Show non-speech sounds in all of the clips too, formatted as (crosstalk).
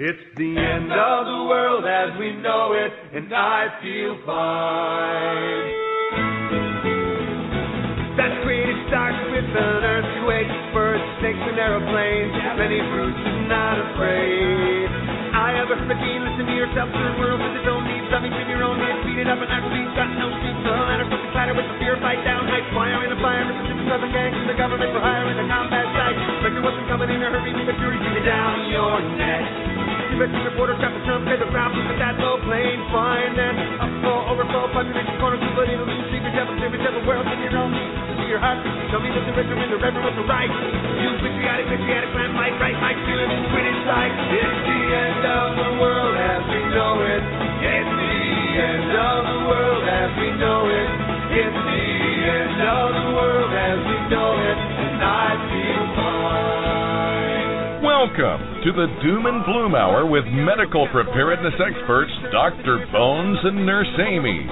It's the end of the world as we know it, and I feel fine. That creative starts with an earthquake, birds, snakes, and aeroplanes. Many fruits and not afraid. I have a machine, listen to yourself, third world with its own needs. Something to your own head, speed it up and actually got no streets. The ladder, something clatter with the fear, of fight down, night, fire in a fire, listen to the gangs the government for hire in the combat site. Spectre wasn't coming in a hurry, leave a fury, down your neck. You reporter the jump, pay the crowd, look at that low plane, fine then. Upfall, overflow, population corner, but it'll lose, secret devil, secret devil, world in your own. To your heart, tell me that the richer and the reverend was the right. You patriotic, patriotic, plan, might, right, might, feel it, quit inside. It's the end of the world as we know it. It's the end of the world as we know it. It's the end of the world as we know it, and I feel fine. Welcome to the Doom and Bloom Hour with medical preparedness experts Dr. Bones and Nurse Amy.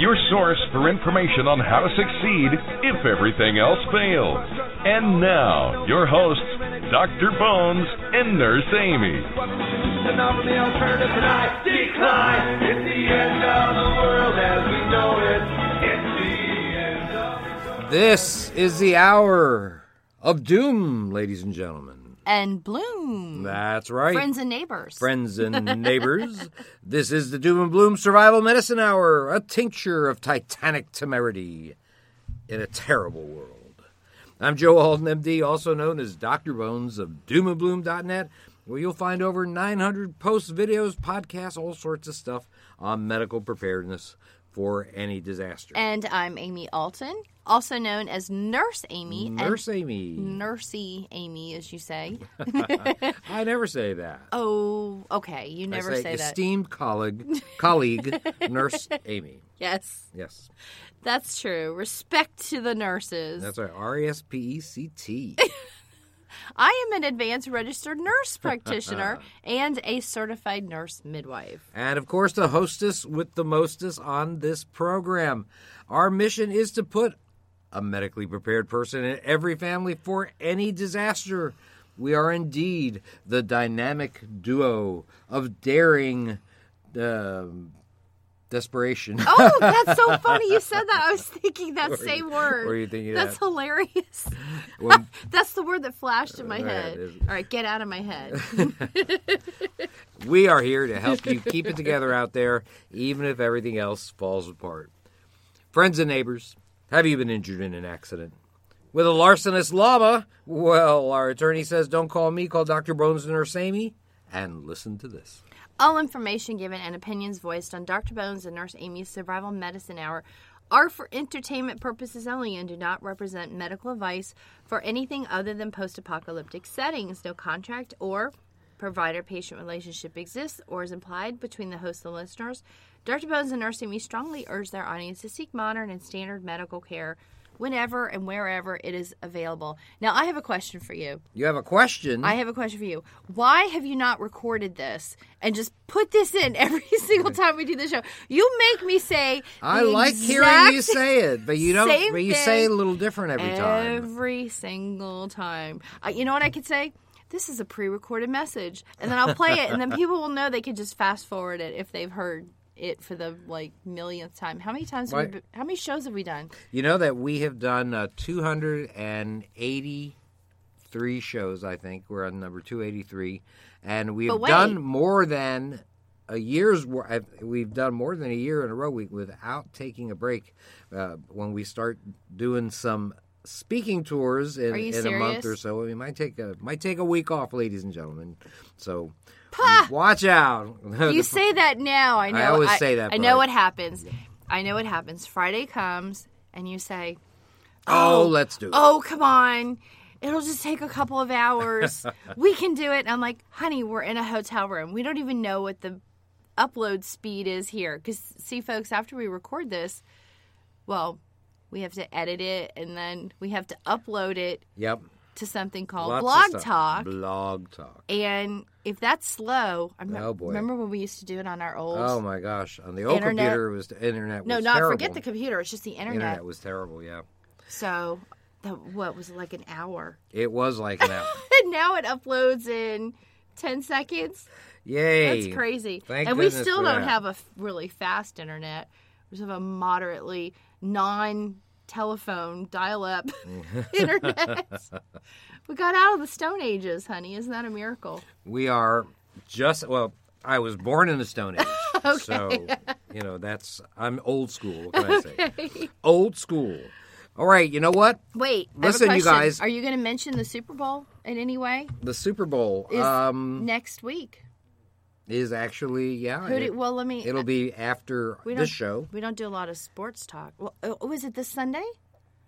Your source for information on how to succeed if everything else fails. And now, your hosts, Dr. Bones and Nurse Amy. And offer the alternative and I decline. It's the end of the world as we know it. It's the end of This is the hour of doom, ladies and gentlemen. And bloom. That's right. Friends and neighbors. Friends and (laughs) neighbors, this is the Doom and Bloom Survival Medicine Hour, a tincture of titanic temerity in a terrible world. I'm Joe Alton, MD, also known as Dr. Bones of doomandbloom.net, where you'll find over 900 posts, videos, podcasts, all sorts of stuff on medical preparedness for any disaster. And I'm Amy Alton, also known as Nurse Amy. Nurse Amy. Nursey Amy, as you say. (laughs) I never say that. oh, okay. You never I say, say, that. esteemed colleague, colleague, Nurse (laughs) Amy. Yes, Yes, that's true. Respect to the nurses. that's right. R E S P E C T. (laughs) I am an advanced registered nurse practitioner and a certified nurse midwife. And of course, the hostess with the mostest on this program. Our mission is to put a medically prepared person in every family for any disaster. We are indeed the dynamic duo of daring um desperation. Oh, that's so (laughs) funny. You said that. I was thinking that Were you- same word. were you thinking That's that? hilarious. (laughs) When- (laughs) That's the word that flashed in my head. is- All right, get out of my head. we are here to help you keep it together out there, even if everything else falls apart. Friends and neighbors, have you been injured in an accident? With a larcenous llama? Well, our attorney says don't call me, call Dr. Bones and Nurse Amy, and listen to this. All information given and opinions voiced on Dr. Bones and Nurse Amy's Survival Medicine Hour are for entertainment purposes only and do not represent medical advice for anything other than post apocalyptic settings. No contract or provider patient relationship exists or is implied between the host and listeners. Dr. Bones and Nurse Amy strongly urge their audience to seek modern and standard medical care whenever and wherever it is available. Now, I have a question for you. You have a question? I have a question for you. Why have you not recorded this and just put this in (laughs) every single time we do the show? You make me say. I like hearing you say it, but you don't. But you say it a little different every time. Every single time. Uh, you know what I could say? This is a pre-recorded message, and then I'll play it, and then (laughs) people will know they can just fast forward it if they've heard it for the like millionth time. How many times? Have we, how many shows have we done? You know that we have done uh, 283 shows, I think. We're on number 283. And we've done more than a year's We've done more than a year in a row without taking a break. Uh, when we start doing some speaking tours in, in a month or so, we might take a might take a week off, ladies and gentlemen. So Watch out. You say that now. I know. always say that, I know I- what happens. I know what happens. Friday comes, and you say, oh, oh, let's do it. "Oh, come on." It'll just take a couple of hours. (laughs) we can do it. And I'm like, honey, we're in a hotel room. We don't even know what the upload speed is here. Because, see, folks, after we record this, well, we have to edit it and then we have to upload it Yep. To something called Lots Blog. Talk. Blog Talk. And if that's slow, I Oh, boy. remember when we used to do it on our old. Oh my gosh! On the old Internet- computer, it was the internet. no, was not terrible. forget the computer. It's just the internet. internet was terrible. Yeah, So, the, what was it, like an hour? it was like that. (laughs) And now it uploads in 10 seconds. Yay! That's crazy. Thank and we still don't that. have a really fast internet. We just have a moderately non telephone dial up (laughs) (laughs) internet. we got out of the Stone Ages, honey. Isn't that a miracle? We are just well. I was born in the Stone (laughs) Age, so you know that's I'm old school. What can I say? Old school. All right, you know what? Wait, I have a Listen, you guys. Are you going to mention the Super Bowl in any way? The Super Bowl Is um, next week. Is actually yeah. Who it, well, let me. it'll be after we this show. We don't do a lot of sports talk. Well, oh, is it this Sunday?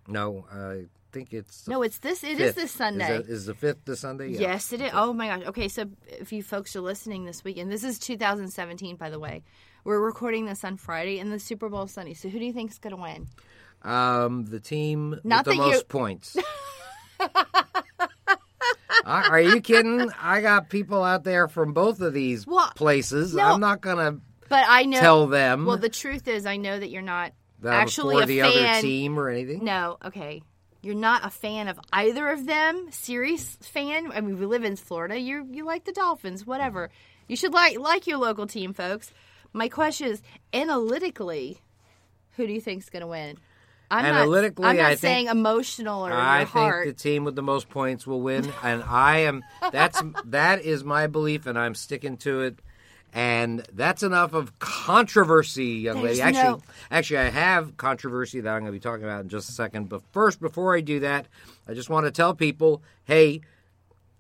No, I think it's No, it's this. It is fifth. this Sunday. Is, that, is the fifth this Sunday? Yeah. Yes, it is. Oh my gosh. Okay, so if you folks are listening this weekend, this is 2017, by the way. We're recording this on Friday, and the Super Bowl Sunday. So who do you think is going to win? Um, the team Not with the that you- most points. (laughs) Are you kidding? I got people out there from both of these Well, places. no. I'm not gonna But I know. tell them Well, the truth is, I know that you're not that actually a the fan. other team or anything. No, okay. You're not a fan of either of them. Serious fan. I mean, we live in Florida. You you like the Dolphins, whatever. You should like like your local team, folks. My question is, analytically, who do you think's going to win? I'm Analytically, not, I'm not I think- saying emotional or I think heart. the team with the most points will win, and I am. That's (laughs) that is my belief, and I'm sticking to it. And that's enough of controversy, young lady. Actually, no- actually, I have controversy that I'm going to be talking about in just a second. But first, before I do that, I just want to tell people, hey,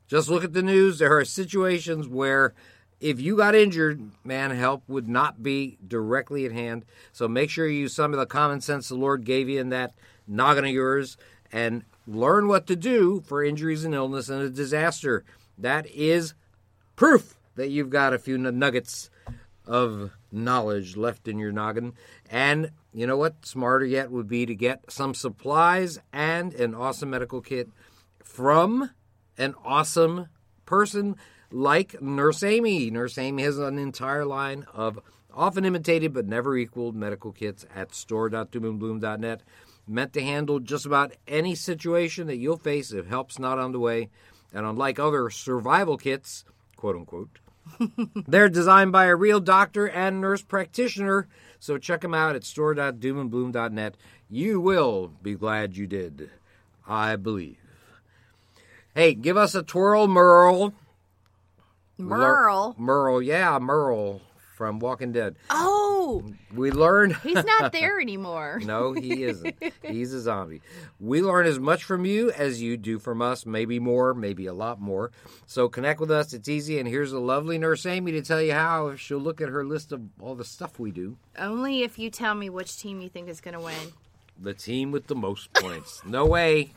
just look at the news. There are situations where if you got injured, man, help would not be directly at hand. So make sure you use some of the common sense the Lord gave you in that noggin of yours and learn what to do for injuries and illness and a disaster. That is proof that you've got a few nuggets of knowledge left in your noggin. And you know what? Smarter yet would be to get some supplies and an awesome medical kit from an awesome person like Nurse Amy. Nurse Amy has an entire line of often imitated but never equaled medical kits at store.doomandbloom.net meant to handle just about any situation that you'll face if help's not on the way. And unlike other survival kits, quote unquote, (laughs) they're designed by a real doctor and nurse practitioner, so check them out at store.doomandbloom.net. You will be glad you did, I believe. Hey, give us a twirl, Merle. Merle. Merle, yeah, Merle from Walking Dead. Oh, We learned. he's not (laughs) there anymore. no, he isn't. He's a zombie. We learn as much from you as you do from us, maybe more, maybe a lot more. So connect with us. It's easy. And here's a lovely nurse Amy to tell you how. She'll look at her list of all the stuff we do. Only if you tell me which team you think is going to win. The team with the most points. No way.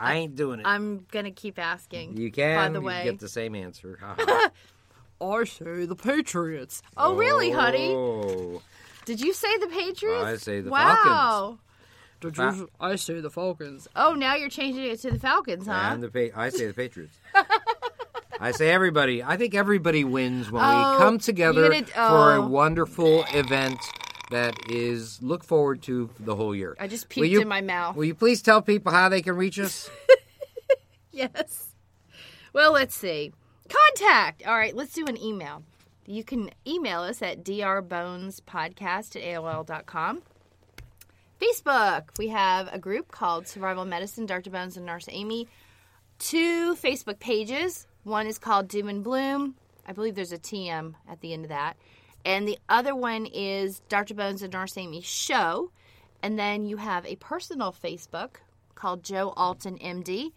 I ain't doing it. I'm going to keep asking. you can. By the way, you get the same answer. (laughs) I say the Patriots. Oh, really, honey? Oh. Did you say the Patriots? I say the wow. Did Did you- I say the Falcons. Oh, now you're changing it to the Falcons, huh? And the pa- I say the Patriots. (laughs) I say everybody. I think everybody wins when Oh, we come together gonna- for a oh. wonderful event that is look forward to the whole year. I just peeked you- in my mouth. Will you please tell people how they can reach us? (laughs) Yes. Well, let's see. Contact. All right, let's do an email. You can email us at drbonespodcast at AOL.com. Facebook. We have a group called Survival Medicine, Dr. Bones and Nurse Amy. Two Facebook pages. One is called Doom and Bloom. I believe there's a TM at the end of that. And the other one is Dr. Bones and Nurse Amy Show. And then you have a personal Facebook called Joe Alton MD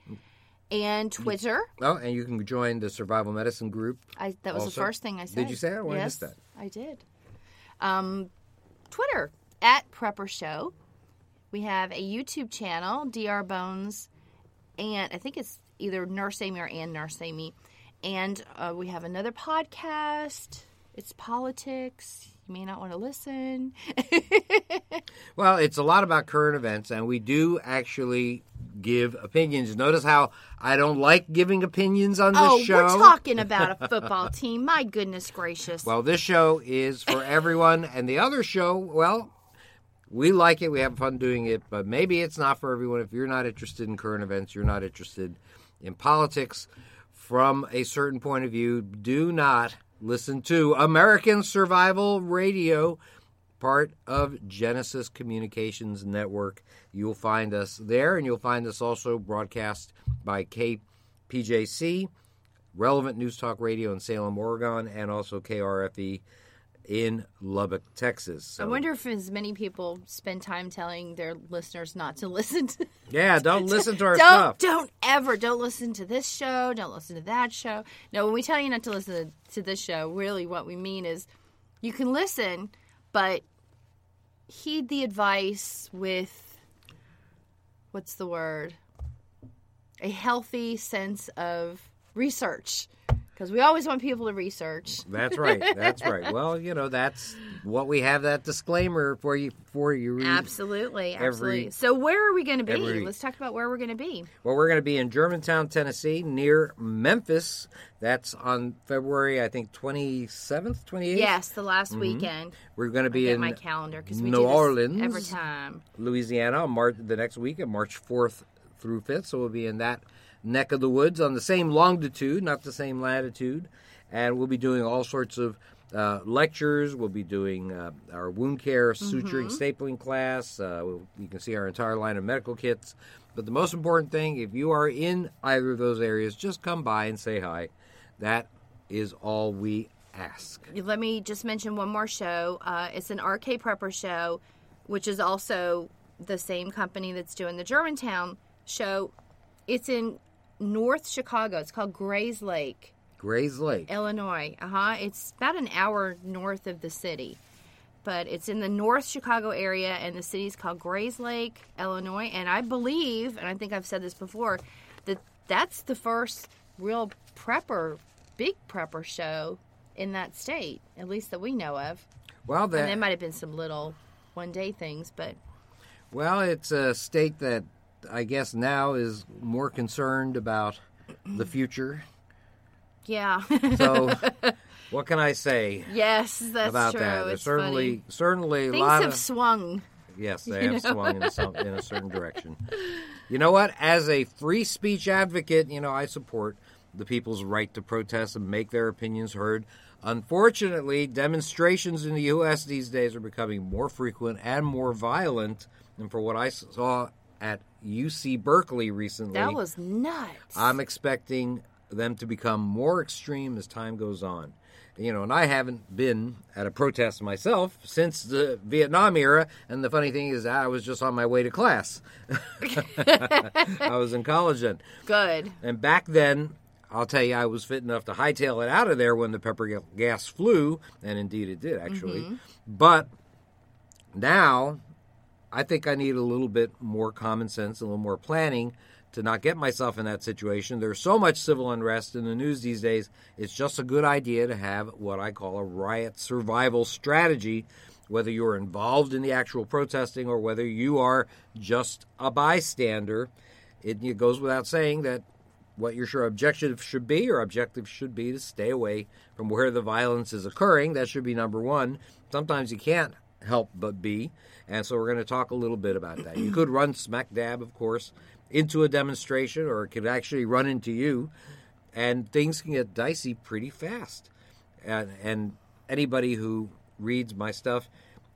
and Twitter. oh, and you can join the Survival Medicine group. I that was Also- the first thing I said. Did you say that? I yes, missed that. I did. Um, Twitter at Prepper Show. We have a YouTube channel, Dr. Bones, and I think it's either Nurse Amy or and Nurse Amy. And uh, we have another podcast. It's politics. You may not want to listen. (laughs) Well, it's a lot about current events, and we do actually give opinions. Notice how I don't like giving opinions on this oh, show. we're talking about a (laughs) football team. My goodness gracious. Well, this show is for everyone, and the other show, well, we like it. We have fun doing it, but maybe it's not for everyone. If you're not interested in current events, you're not interested in politics. from a certain point of view, do not listen to American Survival Radio, part of Genesis Communications Network. You'll find us there, and you'll find us also broadcast by KPJC, Relevant News Talk Radio in Salem, Oregon, and also KRFE in Lubbock, Texas. So, I wonder if as many people spend time telling their listeners not to (laughs) listen to. yeah, don't listen to our don't stuff. don't ever don't listen to this show. Don't listen to that show. No, when we tell you not to listen to this show, really what we mean is you can listen, but heed the advice with what's the word? A healthy sense of research. Because we always want people to research. That's right. That's right. (laughs) Well, you know, that's what we have that disclaimer for you for you. Absolutely, Every- absolutely. so where are we going to be? every- Let's talk about where we're going to be. Well, we're going to be in Germantown, Tennessee, near Memphis. That's on February, I think, 27th, 28th. Yes, the last mm-hmm. weekend. We're going to be in my calendar because we New do this Orleans. every time. Louisiana on March, the next week, on March 4th through 5th. So we'll be in that neck of the woods on the same longitude, not the same latitude. And we'll be doing all sorts of uh, lectures. We'll be doing uh, our wound care, suturing, stapling class. Uh, we'll- you can see our entire line of medical kits. But the most important thing, if you are in either of those areas, just come by and say hi. That is all we ask. Let me just mention one more show. Uh, it's an RK Prepper show, which is also the same company that's doing the Germantown show. It's in North Chicago. It's called Grayslake. Grays Lake. Illinois. Uh huh. It's about an hour north of the city, but it's in the North Chicago area, and the city's called Grayslake, Illinois. And I believe, and I think I've said this before, that that's the first real prepper, big prepper show in that state, at least that we know of. Well, And there might have been some little one day things, but Well, it's a state that I guess now is more concerned about the future. yeah. So, (laughs) what can I say yes, that's about true. that? There's It's certainly, funny. certainly Things have of swung. yes, (laughs) they have swung in some, in a certain direction. (laughs) You know what? As a free speech advocate, you know I support the people's right to protest and make their opinions heard. Unfortunately, demonstrations in the U.S. these days are becoming more frequent and more violent. And for what I saw at UC Berkeley recently, That was nuts. I'm expecting them to become more extreme as time goes on. You know, and I haven't been at a protest myself since the Vietnam era. And the funny thing is, I was just on my way to class. (laughs) (laughs) I was in college then. Good. And back then, I'll tell you, I was fit enough to hightail it out of there when the pepper gas flew, and indeed it did, actually. Mm-hmm. But now, I think I need a little bit more common sense, a little more planning to not get myself in that situation. There's so much civil unrest in the news these days, it's just a good idea to have what I call a riot survival strategy. Whether you're involved in the actual protesting or whether you are just a bystander, it, it goes without saying that what your sure objective should be. Your objective should be to stay away from where the violence is occurring. That should be number one. Sometimes you can't help but be. And so we're going to talk a little bit about that. You could run smack dab, of course, into a demonstration, or it could actually run into you, and things can get dicey pretty fast. And, and anybody who reads my stuff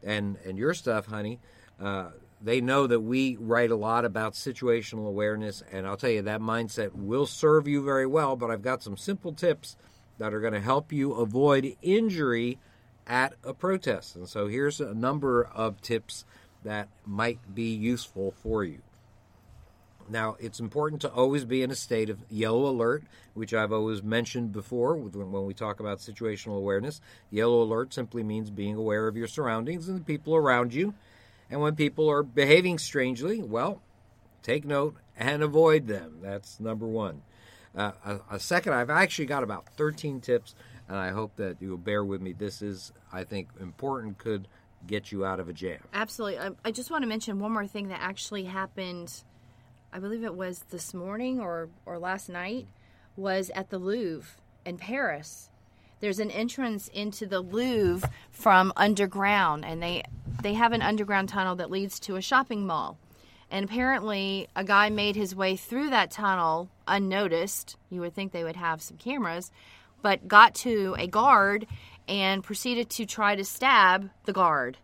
and, and your stuff, honey, uh, they know that we write a lot about situational awareness, and I'll tell you that mindset will serve you very well. But I've got some simple tips that are going to help you avoid injury at a protest. And so here's a number of tips that might be useful for you. Now, it's important to always be in a state of yellow alert, which I've always mentioned before when we talk about situational awareness. Yellow alert simply means being aware of your surroundings and the people around you. And when people are behaving strangely, well, take note and avoid them. That's number one. Uh, a, a second, I've actually got about 13 tips, and I hope that you'll bear with me. This is, I think, important, could get you out of a jam. Absolutely. I, I just want to mention one more thing that actually happened. I believe it was this morning or or last night. Was at the Louvre in Paris. There's an entrance into the Louvre from underground, and they they have an underground tunnel that leads to a shopping mall. And apparently, a guy made his way through that tunnel unnoticed. You would think they would have some cameras, but got to a guard and proceeded to try to stab the guard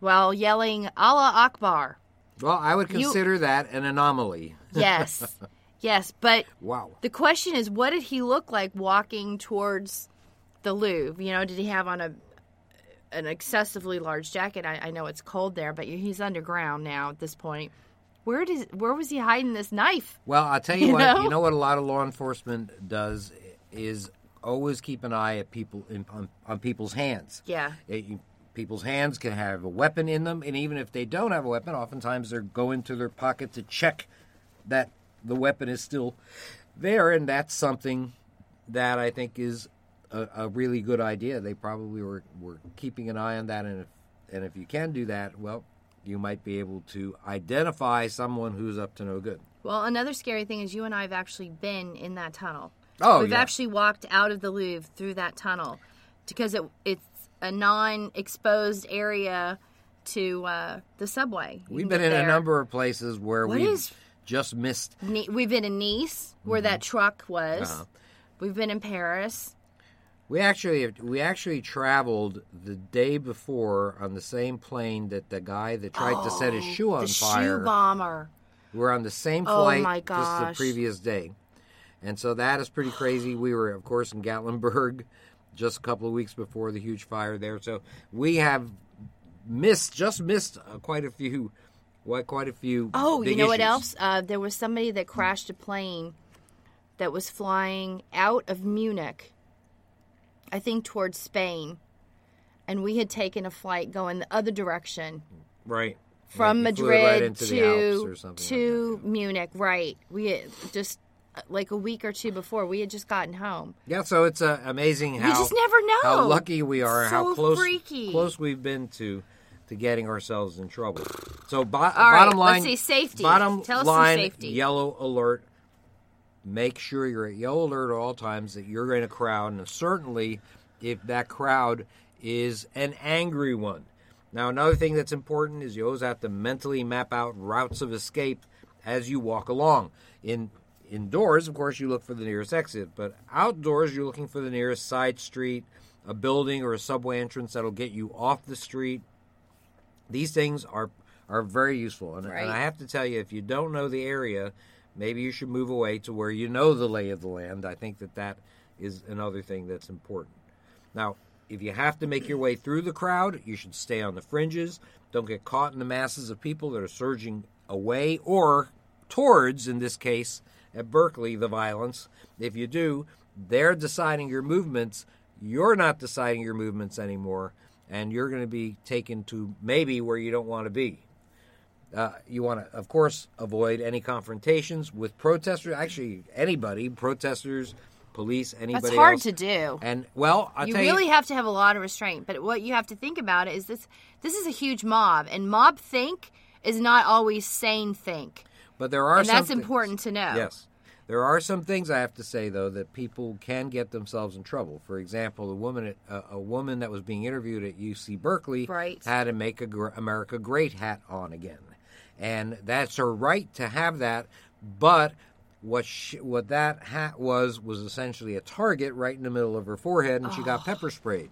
while yelling Allah Akbar. Well, I would You- consider that an anomaly. (laughs) Yes. yes, but Wow. the question is what did he look like walking towards the Louvre? You know, did he have on a an excessively large jacket? I, I know it's cold there, but he's underground now at this point. Where does where was he hiding this knife? Well, I'll tell you, (laughs) You what. know? You know what a lot of law enforcement does is always keep an eye at people in, on, on people's hands. Yeah. It- you- people's hands can have a weapon in them, and even if they don't have a weapon, oftentimes they're go into their pocket to check that the weapon is still there, and that's something that I think is a, a really good idea. They probably were, were keeping an eye on that, and if, and if you can do that, well, you might be able to identify someone who's up to no good. Well, another scary thing is you and I have actually been in that tunnel. Oh, We've yeah. actually walked out of the Louvre through that tunnel because it it's a non-exposed area to uh, the subway. You We've been in a number of places where we is- just missed. We've been in Nice, where that truck was. Uh-huh. We've been in Paris. We actually we actually traveled the day before on the same plane that the guy that tried to set his shoe on Oh, the fire. shoe bomber. We're on the same Oh, flight my just the previous day, and so that is pretty crazy. We were, of course, in Gatlinburg (laughs) just a couple of weeks before the huge fire there. So we have missed just missed uh, quite a few, quite quite a few. Oh, you know what else? Uh, there was somebody that crashed a plane that was flying out of Munich, I think towards Spain, and we had taken a flight going the other direction Right. from Like you flew it right Madrid into the Alps or to to Munich. Right. We just like a week or two before we had just gotten home. Yeah, so it's uh, amazing how just never know. how lucky we are, how close freaky. close we've been to to getting ourselves in trouble. So bo- right, bottom line, let's see, safety. Bottom Tell line, safety. yellow alert. Make sure you're at yellow alert at all times that you're in a crowd, and certainly if that crowd is an angry one. Now, another thing that's important is you always have to mentally map out routes of escape as you walk along. In indoors, of course, you look for the nearest exit, but outdoors, you're looking for the nearest side street, a building, or a subway entrance that'll get you off the street. These things are are very useful, and, Right. and I have to tell you, if you don't know the area, maybe you should move away to where you know the lay of the land. I think that that is another thing that's important. Now, if you have to make your way through the crowd, you should stay on the fringes. Don't get caught in the masses of people that are surging away or towards, in this case, at Berkeley, the violence. If you do, they're deciding your movements. You're not deciding your movements anymore, and you're going to be taken to maybe where you don't want to be. Uh, you want to, of course, avoid any confrontations with protesters. Actually, anybody, protesters, police, anybody. That's hard else. to do. And well, I'll you really you, have to have a lot of restraint. But what you have to think about is this: this is a huge mob, and mob think is not always sane think, but there are and some that's things- important to know. Yes. There are some things I have to say though that people can get themselves in trouble. For example, a woman at, a, a woman that was being interviewed at UC Berkeley Right. had a "Make America Great" hat on again, and that's her right to have that. But what she, what that hat was was essentially a target right in the middle of her forehead, and she got pepper sprayed.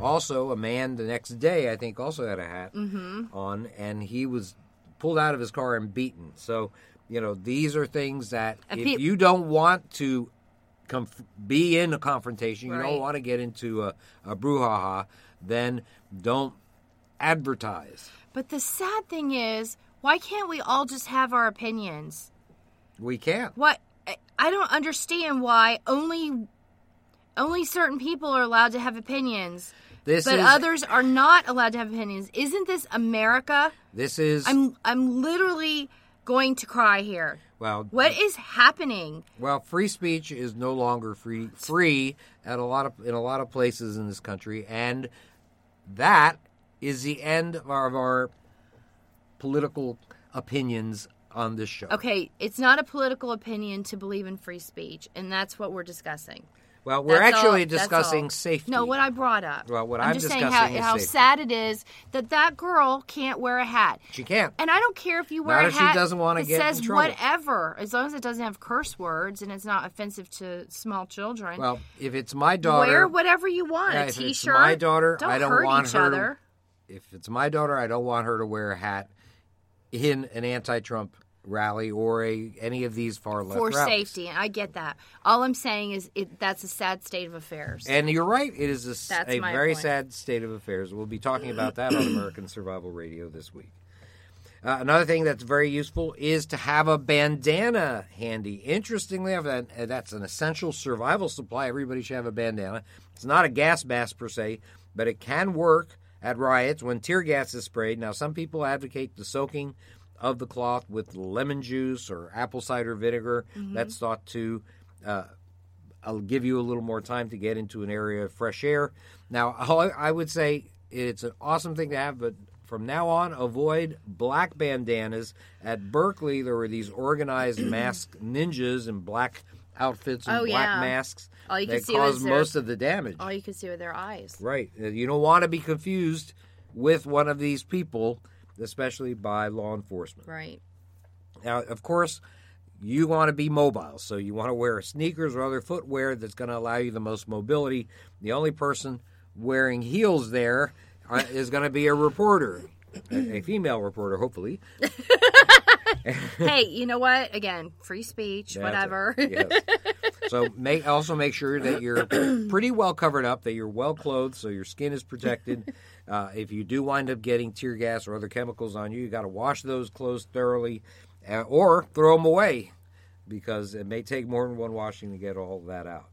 Also, a man the next day, I think, also had a hat mm-hmm. on, and he was pulled out of his car and beaten. So, you know, these are things that if peop- you don't want to conf- be in a confrontation, you Right. don't want to get into a, a brouhaha, then don't advertise. But the sad thing is, why can't we all just have our opinions? We can't. What I- I don't understand why only only certain people are allowed to have opinions, This but is others are not allowed to have opinions. Isn't this America? This is I'm I'm literally going to cry here. well What is happening? Well, free speech is no longer free free at a lot of in a lot of places in this country, and that is the end of our, of our political opinions on this show. Okay, it's not a political opinion to believe in free speech, and that's what we're discussing. Well, we're That's actually all- discussing safety. No, what I brought up. Well, what I'm, I'm just saying how, discussing is how sad it is that that girl can't wear a hat. She can't. And I don't care if you wear Not a if she doesn't wanna that get in says trouble. whatever, as long as it doesn't have curse words and it's not offensive to small children. Well, if it's my daughter, wear whatever you want. Yeah, a if t-shirt. my daughter, don't I don't hurt want each her to- other. if it's my daughter, I don't want her to wear a hat in an anti-Trump rally or a any of these far left for rallies. safety, and I get that. All I'm saying is it, that's a sad state of affairs. And you're right; it is a, That's a very point. sad state of affairs. We'll be talking about that on American (clears throat) Survival Radio this week. Uh, another thing that's very useful is to have a bandana handy. Interestingly, uh, that's an essential survival supply. Everybody should have a bandana. It's not a gas mask per se, but it can work at riots when tear gas is sprayed. Now, some people advocate the soaking of the cloth with lemon juice or apple cider vinegar. That's thought to uh, I'll give you a little more time to get into an area of fresh air. Now, I I would say it's an awesome thing to have, but from now on, avoid black bandanas. At Berkeley, there were these organized (clears throat) mask ninjas in black outfits and Oh, black yeah. masks All you can that see was caused their- most of the damage. All you can see with their eyes. Right. Uh, You don't want to be confused with one of these people, especially by law enforcement. Right. Now, of course, you want to be mobile, so you want to wear sneakers or other footwear that's going to allow you the most mobility. The only person wearing heels there uh, going to be a reporter, a, female reporter, hopefully. (laughs) hey, you know what? Again, free speech, That's whatever. Yes. So make also make sure that you're (clears throat) pretty well covered up, that you're well clothed, so your skin is protected. Uh, if you do wind up getting tear gas or other chemicals on you, you got to wash those clothes thoroughly, uh, or throw them away, because it may take more than one washing to get all that out.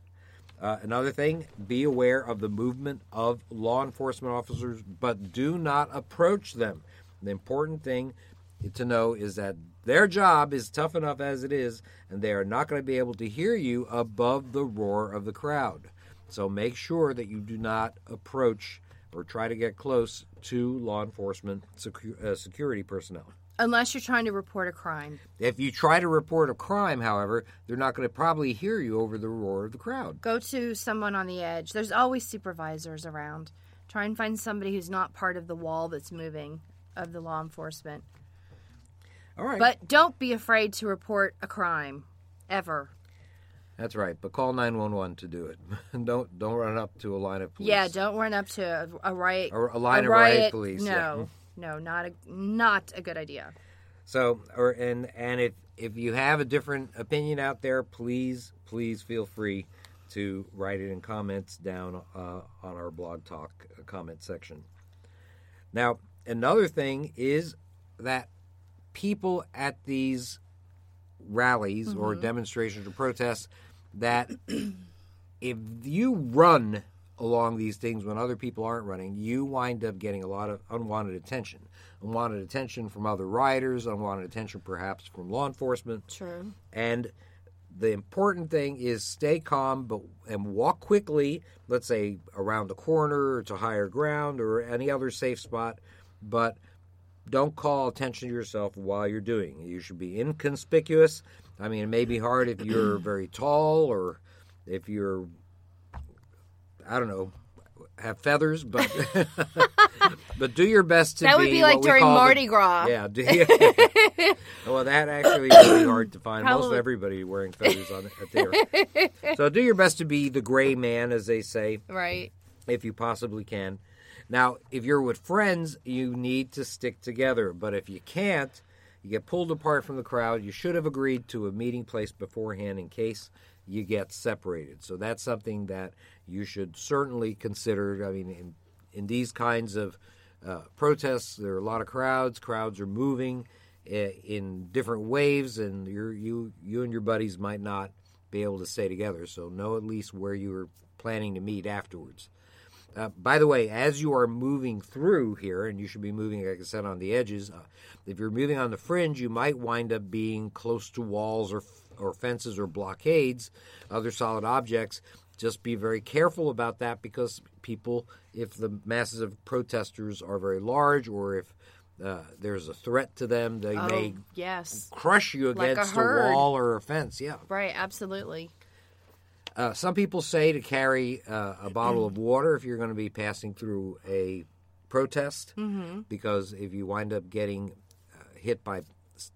Uh, another thing, be aware of the movement of law enforcement officers, but do not approach them. The important thing to know is that their job is tough enough as it is, and they are not going to be able to hear you above the roar of the crowd. So make sure that you do not approach or try to get close to law enforcement secu- uh, security personnel. Unless you're trying to report a crime. If you try to report a crime, however, they're not going to probably hear you over the roar of the crowd. Go to someone on the edge. There's always supervisors around. Try and find somebody who's not part of the wall that's moving of the law enforcement. All right. But don't be afraid to report a crime. Ever. That's right, but call 911 to do it. (laughs) don't don't run up to a line of police. Yeah, don't run up to a, a riot. Or a line of riot riot police, No, no, not a not a good idea. So, or and and if if you have a different opinion out there, please please feel free to write it in comments down uh, on our blog talk uh, comment section. Now, another thing is that people at these rallies or mm-hmm. demonstrations or protests that (clears throat) if you run along these things when other people aren't running, you wind up getting a lot of unwanted attention. Unwanted attention from other rioters, unwanted attention perhaps from law enforcement. True. And the important thing is stay calm but and walk quickly, let's say around the corner or to higher ground or any other safe spot, but don't call attention to yourself while you're doing. it. You should be inconspicuous. I mean, it may be hard if you're (clears throat) very tall or if you're I don't know, have feathers, but (laughs) but do your best to That would be like what during call the- Mardi Gras. (laughs) Yeah, do (laughs) well, that actually is really hard to find. Most everybody wearing feathers on it there. so do your best to be the gray man, as they say, Right. if you possibly can. Now, if you're with friends, you need to stick together. But if you can't, you get pulled apart from the crowd. You should have agreed to a meeting place beforehand in case you get separated. So that's something that you should certainly consider. I mean, in, in these kinds of uh, protests, there are a lot of crowds. Crowds are moving uh, in different waves, and you you and your buddies might not be able to stay together. So know at least where you are planning to meet afterwards. Uh, by the way, as you are moving through here, and you should be moving, like I said, on the edges. Uh, if you're moving on the fringe, you might wind up being close to walls or or fences or blockades, other solid objects. Just be very careful about that because people, if the masses of protesters are very large, or if uh, there's a threat to them, they Oh, may yes. crush you Like a against a, wall or a fence. Yeah. Right. Absolutely. Uh, some people say to carry uh, a bottle of water if you're going to be passing through a protest, Mm-hmm. because if you wind up getting uh, hit by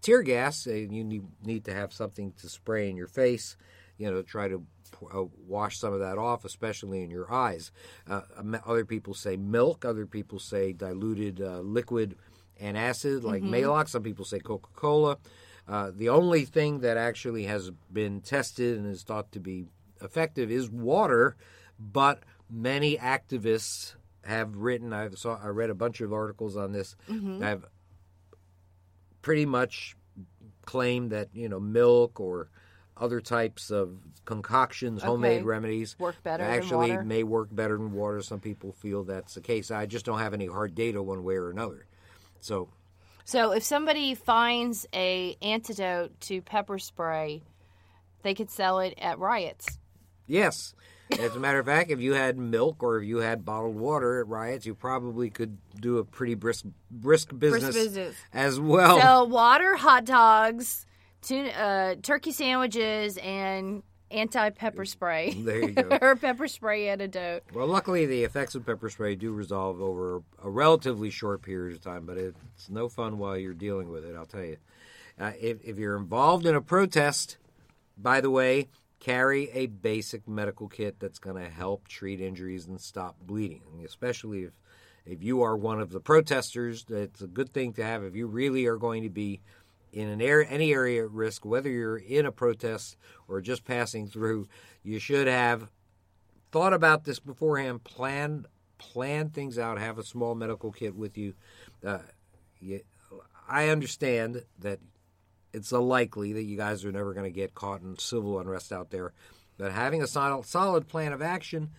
tear gas, uh, you need, need to have something to spray in your face, you know, to try to uh, wash some of that off, especially in your eyes. Uh, other people say milk, other people say diluted uh, liquid antacid, like Maalox. Some people say Coca Cola. Uh, the only thing that actually has been tested and is thought to be effective is water, but many activists have written. I saw. I read a bunch of articles on this. Mm-hmm. I've pretty much claimed that you know milk or other types of concoctions, homemade remedies, Work better than actually may work better than water. Some people feel that's the case. I just don't have any hard data one way or another. So So if somebody finds a antidote to pepper spray, they could sell it at riots. Yes. As a matter of fact, if you had milk or if you had bottled water at riots, you probably could do a pretty brisk brisk business, business. as well. So water, hot dogs, tuna, uh, turkey sandwiches, and anti-pepper spray. There you go. (laughs) or pepper spray antidote. well, luckily, the effects of pepper spray do resolve over a relatively short period of time, but it's no fun while you're dealing with it, I'll tell you. Uh, if, if you're involved in a protest, by the way, carry a basic medical kit that's going to help treat injuries and stop bleeding, especially if if you are one of the protesters. It's a good thing to have if you really are going to be in an area, any area at risk, whether you're in a protest or just passing through. You should have thought about this beforehand. Plan plan things out. Have a small medical kit with you. Uh, you I understand that it's unlikely that you guys are never going to get caught in civil unrest out there. But having a solid, solid plan of action,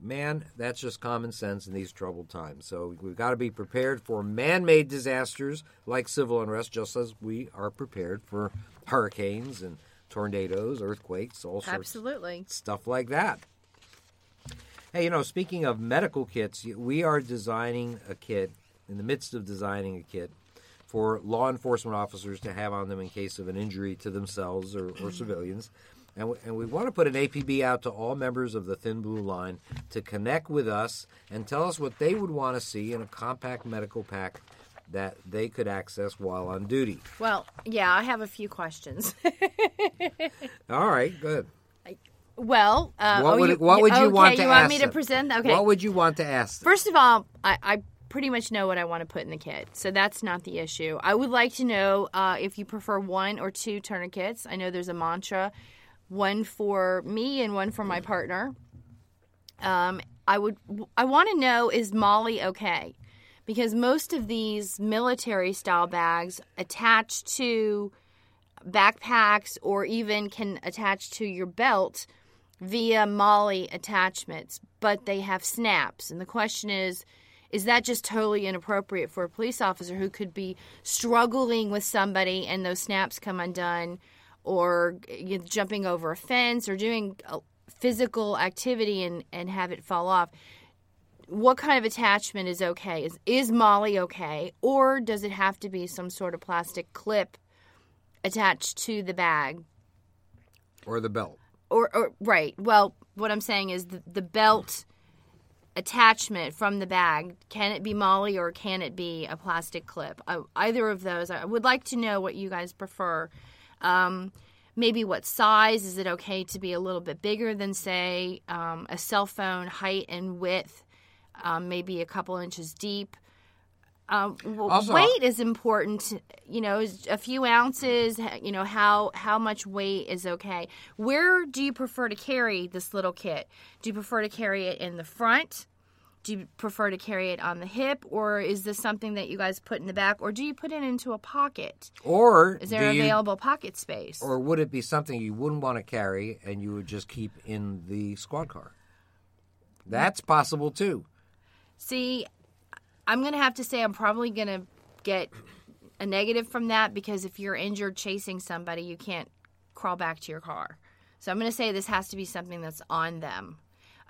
man, that's just common sense in these troubled times. So we've got to be prepared for man made disasters like civil unrest, just as we are prepared for hurricanes and tornadoes, earthquakes, all sorts Absolutely. stuff like that. Hey, you know, speaking of medical kits, we are designing a kit, in the midst of designing a kit, for law enforcement officers to have on them in case of an injury to themselves or, or civilians. And we, and we want to put an APB out to all members of the Thin Blue Line to connect with us and tell us what they would want to see in a compact medical pack that they could access while on duty. Well, yeah, I have a few questions. (laughs) All right, good. well, uh, What oh, would, you, what would you okay, want to you ask want me to present? Okay. What would you want to ask them? First of all, I, I pretty much know what I want to put in the kit, so that's not the issue. I would like to know uh, if you prefer one or two tourniquets. I know there's a mantra, one for me and one for my partner. Um, I would, I want to know is MOLLE okay? Because most of these military style bags attach to backpacks or even can attach to your belt via MOLLE attachments, but they have snaps. And the question is, is that just totally inappropriate for a police officer who could be struggling with somebody and those snaps come undone, or you know, jumping over a fence, or doing a physical activity and, and have it fall off? What kind of attachment is okay? Is, is MOLLE okay? Or does it have to be some sort of plastic clip attached to the bag? or the belt? or, or right. Well, what I'm saying is the, the belt attachment from the bag can it be MOLLE or can it be a plastic clip? I, either of those. I would like to know what you guys prefer. Um, maybe what size? Is it okay to be a little bit bigger than say um, a cell phone height and width? Um, maybe a couple inches deep. Um, Also- weight is important. You know, a few ounces. You know how how much weight is okay. Where do you prefer to carry this little kit? Do you prefer to carry it in the front? Do you prefer to carry it on the hip, or is this something that you guys put in the back, or do you put it into a pocket? Or Is there you- available pocket space? or would it be something you wouldn't want to carry and you would just keep in the squad car? That's possible too. See, I'm going to have to say I'm probably going to get a negative from that because if you're injured chasing somebody, you can't crawl back to your car. So I'm going to say this has to be something that's on them.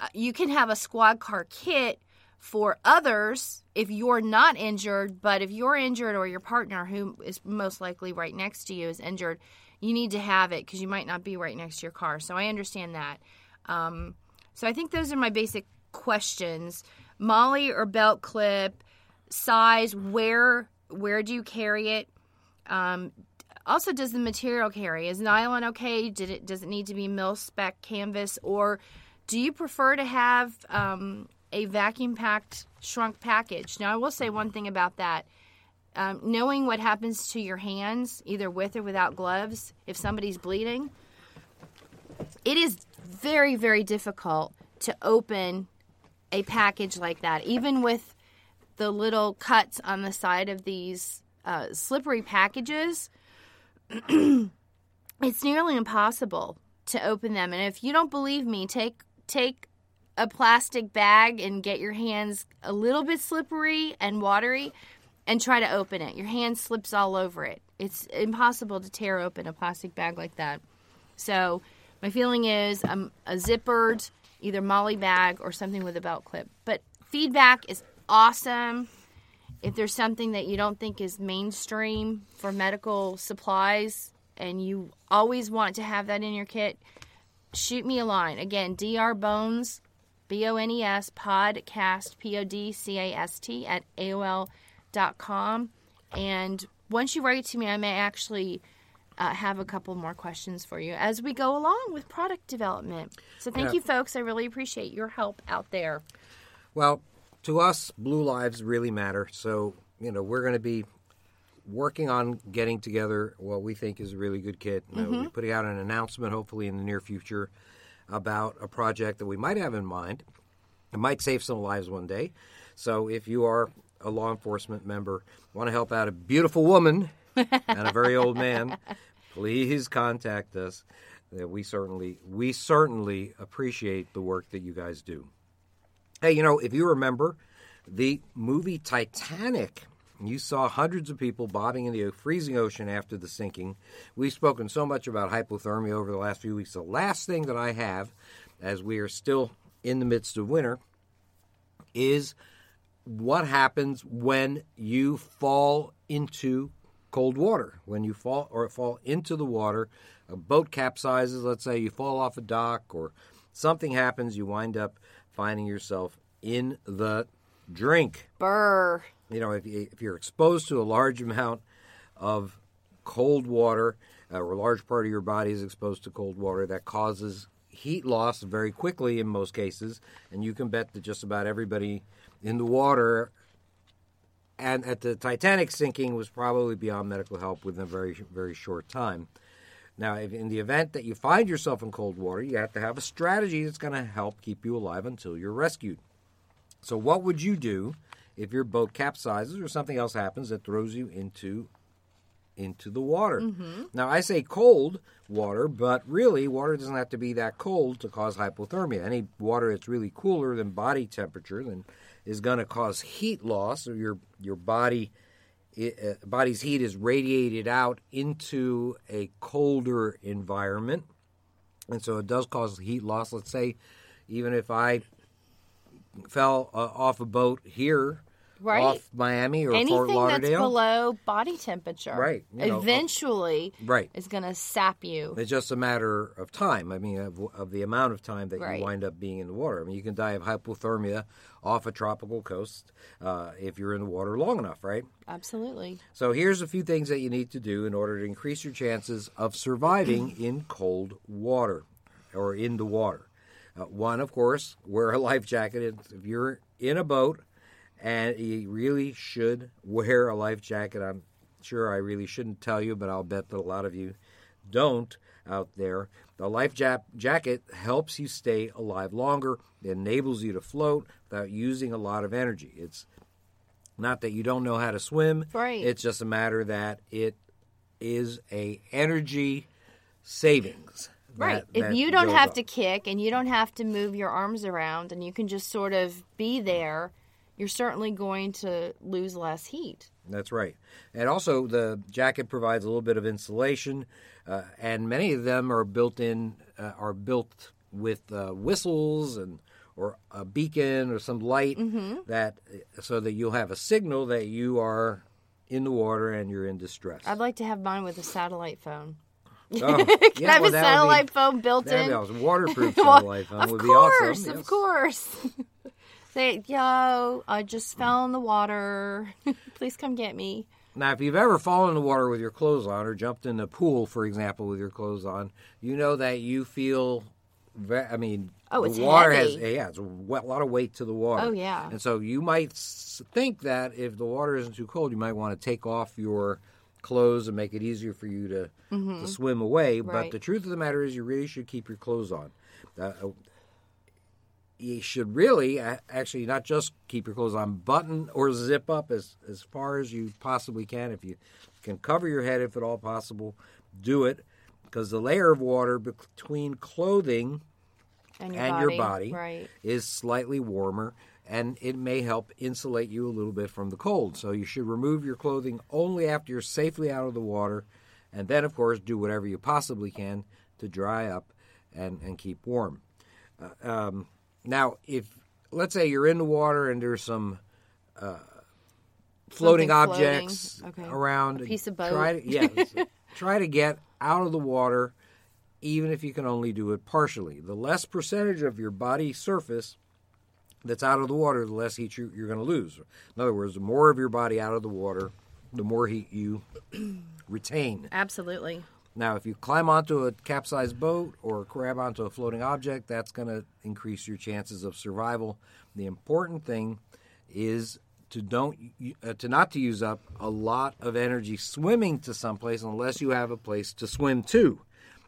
Uh, you can have a squad car kit for others if you're not injured, but if you're injured or your partner, who is most likely right next to you, is injured, you need to have it because you might not be right next to your car. So I understand that. Um, so I think those are my basic questions: MOLLE or belt clip, size, where where do you carry it? Um, also, does the material carry? Is nylon okay? Did it does it need to be mil spec canvas, or do you prefer to have um, a vacuum packed shrunk package? Now, I will say one thing about that. Um, knowing what happens to your hands, either with or without gloves, if somebody's bleeding, it is very, very difficult to open a package like that, even with the little cuts on the side of these uh, slippery packages. (clears throat) it's nearly impossible to open them. And if you don't believe me, take take a plastic bag and get your hands a little bit slippery and watery and try to open it. Your hand slips all over it. It's impossible to tear open a plastic bag like that. So, my feeling is um, a zippered either MOLLE bag or something with a belt clip. But feedback is awesome. If there's something that you don't think is mainstream for medical supplies and you always want to have that in your kit, shoot me a line. Again, Dr. Bones, B O N E S, podcast, P O D C A S T, at AOL.com. And once you write to me, I may actually uh, have a couple more questions for you as we go along with product development. So thank Yeah. you, folks. I really appreciate your help out there. Well, to us, blue lives really matter. So, you know, we're going to be working on getting together what we think is a really good kit. Mm-hmm. We're putting out an announcement, hopefully in the near future, about a project that we might have in mind. It might save some lives one day. So, if you are a law enforcement member, want to help out a beautiful woman (laughs) and a very old man, please contact us. Uh, We certainly, we certainly appreciate the work that you guys do. Hey, you know, if you remember the movie Titanic, you saw hundreds of people bobbing in the freezing ocean after the sinking. We've spoken so much about hypothermia over the last few weeks. The last thing that I have, as we are still in the midst of winter, is what happens when you fall into cold water. When you fall or fall into the water, a boat capsizes, let's say you fall off a dock or something happens, you wind up finding yourself in the drink. Burr. You know, if, if you're exposed to a large amount of cold water, uh, or a large part of your body is exposed to cold water, that causes heat loss very quickly in most cases. And you can bet that just about everybody in the water and at the Titanic sinking was probably beyond medical help within a very, very short time. Now, if in the event that you find yourself in cold water, you have to have a strategy that's going to help keep you alive until you're rescued. So, what would you do if your boat capsizes or something else happens that throws you into into the water? Mm-hmm. Now, I say cold water, but really, water doesn't have to be that cold to cause hypothermia. Any water that's really cooler than body temperature then is going to cause heat loss, or your your body uh, body's heat is radiated out into a colder environment, and so it does cause heat loss. Let's say, even if I fell uh, off a boat here, Right. off Miami or Fort Anything that's below body temperature, Right, you know, eventually, right. is going to sap you. It's just a matter of time. I mean, of, of the amount of time that Right. you wind up being in the water. I mean, you can die of hypothermia off a tropical coast uh, if you're in the water long enough, right? Absolutely. So here's a few things that you need to do in order to increase your chances of surviving (clears throat) in cold water or in the water. Uh, one, of course, wear a life jacket. If you're in a boat, and you really should wear a life jacket. I'm sure I really shouldn't tell you, but I'll bet that a lot of you don't out there. The life ja- jacket helps you stay alive longer. It enables you to float without using a lot of energy. It's not that you don't know how to swim. Right. It's just a matter that it is a energy savings. Right. that- if that you don't have up. to kick and you don't have to move your arms around and you can just sort of be there, you're certainly going to lose less heat. That's right. And also, the jacket provides a little bit of insulation, uh, and many of them are built in, uh, are built with uh, whistles and or a beacon or some light that so that you'll have a signal that you are in the water and you're in distress. I'd like to have mine with a satellite phone. Oh, (laughs) Can yeah, I have well, a satellite be, phone built in? (laughs) be awesome. Waterproof satellite phone of would be awesome. of yes. course. (laughs) Say, yo, I just fell in the water. (laughs) Please come get me. Now, if you've ever fallen in the water with your clothes on, or jumped in a pool, for example, with your clothes on, you know that you feel. Ve- I mean, Oh, the it's water heavy. has yeah, it's a wet- lot of weight to the water. Oh, yeah. and so you might think that if the water isn't too cold, you might want to take off your clothes and make it easier for you to to swim away. But Mm-hmm. The truth of the matter is, you really should keep your clothes on. Uh, you should really actually not just keep your clothes on, button or zip up as as far as you possibly can. If you can cover your head, if at all possible, do it because the layer of water between clothing And your and body. your body Right. is slightly warmer and it may help insulate you a little bit from the cold. So you should remove your clothing only after you're safely out of the water and then of course do whatever you possibly can to dry up and, and keep warm. Uh, um, now if let's say you're in the water and there's some uh, floating Something objects floating. Okay. around A piece of try to, yeah, (laughs) try to get out of the water even if you can only do it partially. The less percentage of your body surface that's out of the water, the less heat you, you're going to lose. In other words, the more of your body out of the water, the more heat you (clears throat) retain. Absolutely. Now, if you climb onto a capsized boat or grab onto a floating object, that's going to increase your chances of survival. The important thing is to don't uh, to not to use up a lot of energy swimming to someplace unless you have a place to swim to.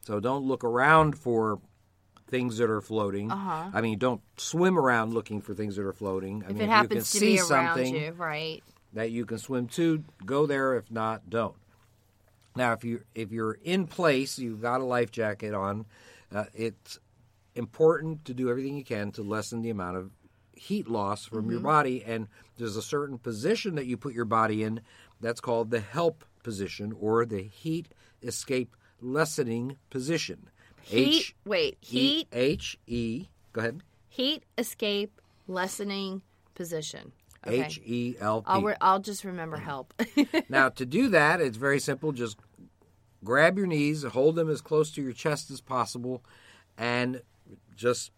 So don't look around for things that are floating. Uh-huh. I mean, don't swim around looking for things that are floating. I If mean, it you can to be see around something you, right? that you can swim to, go there. If not, don't. Now, if you if you're in place, you've got a life jacket on. Uh, it's important to do everything you can to lessen the amount of heat loss from Mm-hmm. your body. And there's a certain position that you put your body in that's called the help position or the heat escape lessening position. Heat. H wait. E Heat. H E. Go ahead. Heat escape lessening position. H E L P. I'll just remember (clears throat) help. (laughs) Now, to do that, it's very simple. Just grab your knees, hold them as close to your chest as possible, and just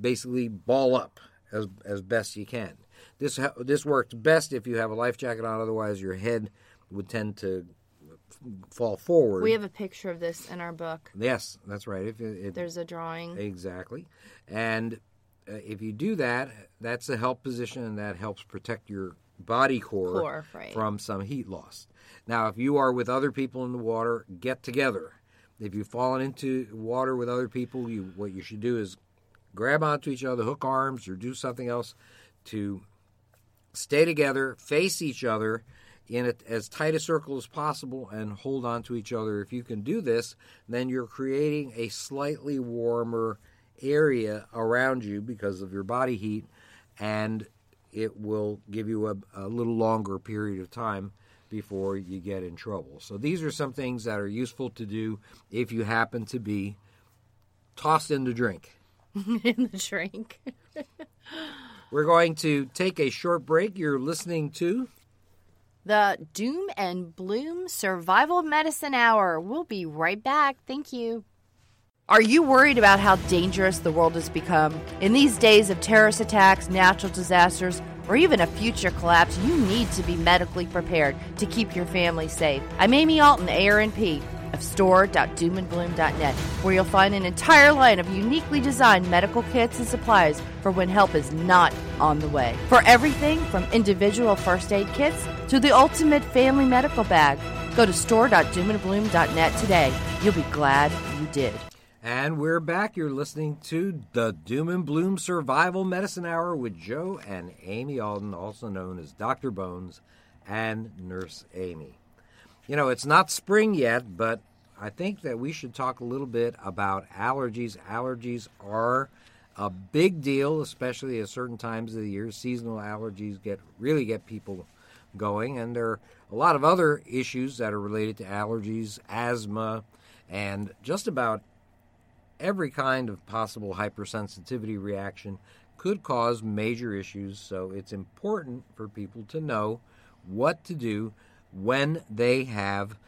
basically ball up as as best you can. This this works best if you have a life jacket on. Otherwise, your head would tend to fall forward. we have a picture of this in our book. yes, that's right. If it, it, There's a drawing. Exactly. And uh, if you do that, that's a help position, and that helps protect your body core, Core, right. from some heat loss. Now, if you are with other people in the water, get together. If you've fallen into water with other people, you what you should do is grab onto each other, hook arms, or do something else to stay together, face each other in a, as tight a circle as possible, and hold on to each other. If you can do this, then you're creating a slightly warmer area around you because of your body heat, and it will give you a, a little longer period of time before you get in trouble. So these are some things that are useful to do if you happen to be tossed in the drink. (laughs) in the drink. (laughs) We're going to take a short break. You're listening to The Doom and Bloom Survival Medicine Hour. We'll be right back. Thank you. Are you worried about how dangerous the world has become? In these days of terrorist attacks, natural disasters, or even a future collapse, you need to be medically prepared to keep your family safe. I'm Amy Alton, ARNP of store.doomandbloom.net, where you'll find an entire line of uniquely designed medical kits and supplies for when help is not on the way. For everything from individual first aid kits to the ultimate family medical bag, go to store.doomandbloom.net today. You'll be glad you did. And we're back. You're listening to the Doom and Bloom Survival Medicine Hour with Joe and Amy Alton, also known as Dr. Bones and Nurse Amy. You know, it's not spring yet, but I think that we should talk a little bit about allergies. Allergies are a big deal, especially at certain times of the year. Seasonal allergies get really get people going, and there are a lot of other issues that are related to allergies, asthma, and just about every kind of possible hypersensitivity reaction could cause major issues. So it's important for people to know what to do when they have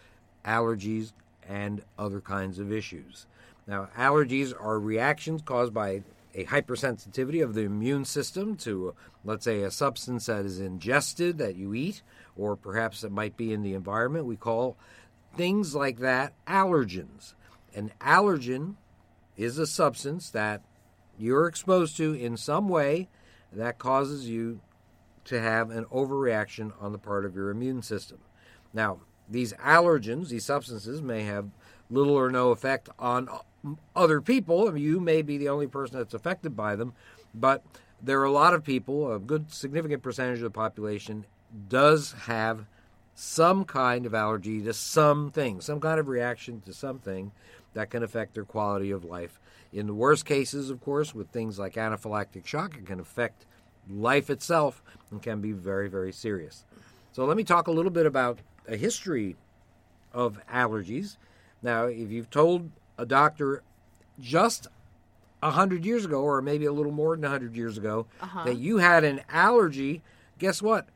allergies and other kinds of issues. Now, allergies are reactions caused by a hypersensitivity of the immune system to, let's say, a substance that is ingested that you eat, or perhaps it might be in the environment. We call things like that allergens. An allergen is a substance that you're exposed to in some way that causes you to have an overreaction on the part of your immune system. Now, these allergens, these substances, may have little or no effect on other people. I mean, you may be the only person that's affected by them, but there are a lot of people, a good significant percentage of the population does have some kind of allergy to something, some kind of reaction to something that can affect their quality of life. In the worst cases, of course, with things like anaphylactic shock, it can affect life itself and can be very, very serious. So, let me talk a little bit about a history of allergies. Now, if you've told a doctor just a hundred years ago, or maybe a little more than a hundred years ago, Uh-huh. that you had an allergy, guess what?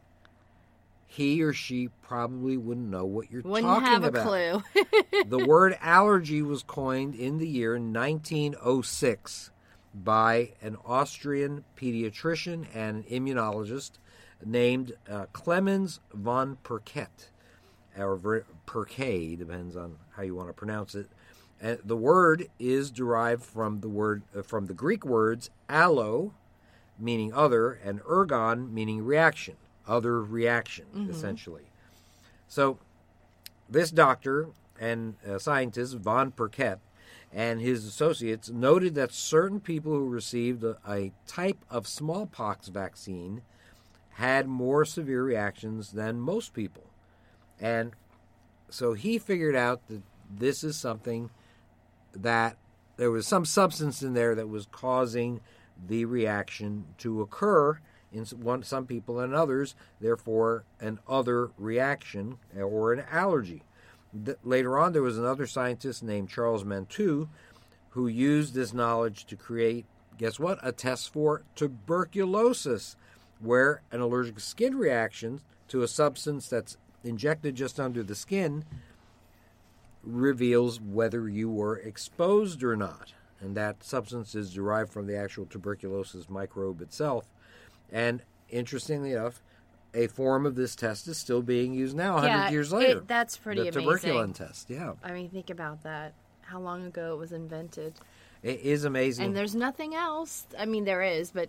He or she probably wouldn't know what you're Wouldn't talking have a about. clue. (laughs) the word allergy was coined in the year 1906 by an Austrian pediatrician and immunologist named uh, Clemens von Pirquet, or Perquet, depends on how you want to pronounce it. And the word is derived from the word uh, from the Greek words allo, meaning other, and ergon, meaning reaction, other reaction, essentially. So this doctor and uh, scientist, von Pirquet, and his associates noted that certain people who received a, a type of smallpox vaccine had more severe reactions than most people. And so he figured out that this is something that there was some substance in there that was causing the reaction to occur in one, some people and others, therefore, an other reaction or an allergy. Later on, there was another scientist named Charles Mantoux who used this knowledge to create, guess what, a test for tuberculosis, where an allergic skin reaction to a substance that's injected just under the skin reveals whether you were exposed or not. And that substance is derived from the actual tuberculosis microbe itself. And interestingly enough, a form of this test is still being used now, 100 Yeah, years it- later. that's pretty amazing. the amazing. tuberculin test, yeah. I mean, think about that. How long ago it was invented. It is amazing. And there's nothing else. I mean, there is, but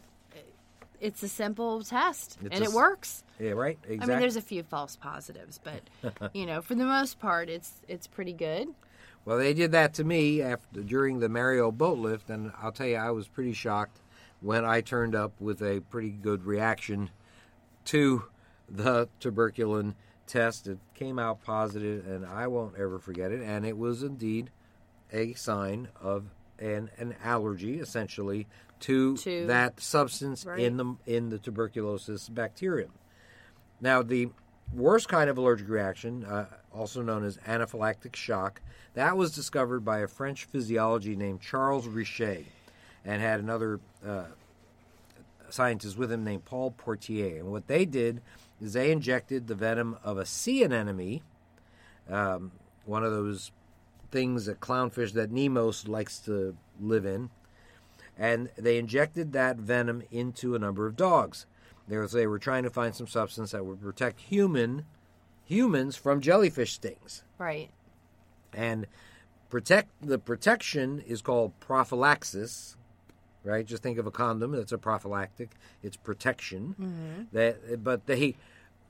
it's a simple test, It's and a it works. yeah, right? Exactly. I mean, there's a few false positives, but (laughs) you know, for the most part, it's it's pretty good. Well, they did that to me after during the Mariel boat lift, and I'll tell you, I was pretty shocked when I turned up with a pretty good reaction to the tuberculin test. It came out positive, and I won't ever forget it. And it was indeed a sign of an an allergy, essentially, to, To- that substance Right. in the in the tuberculosis bacterium. Now, the worst kind of allergic reaction, uh, also known as anaphylactic shock, that was discovered by a French physiologist named Charles Richet and had another uh, scientist with him named Paul Portier. And what they did is they injected the venom of a sea anemone, um, one of those things, a clownfish that Nemos likes to live in, and they injected that venom into a number of dogs. They were, they were trying to find some substance that would protect human humans from jellyfish stings. Right. And protect the protection is called prophylaxis, right? Just think of a condom that's a prophylactic. It's protection. That, but they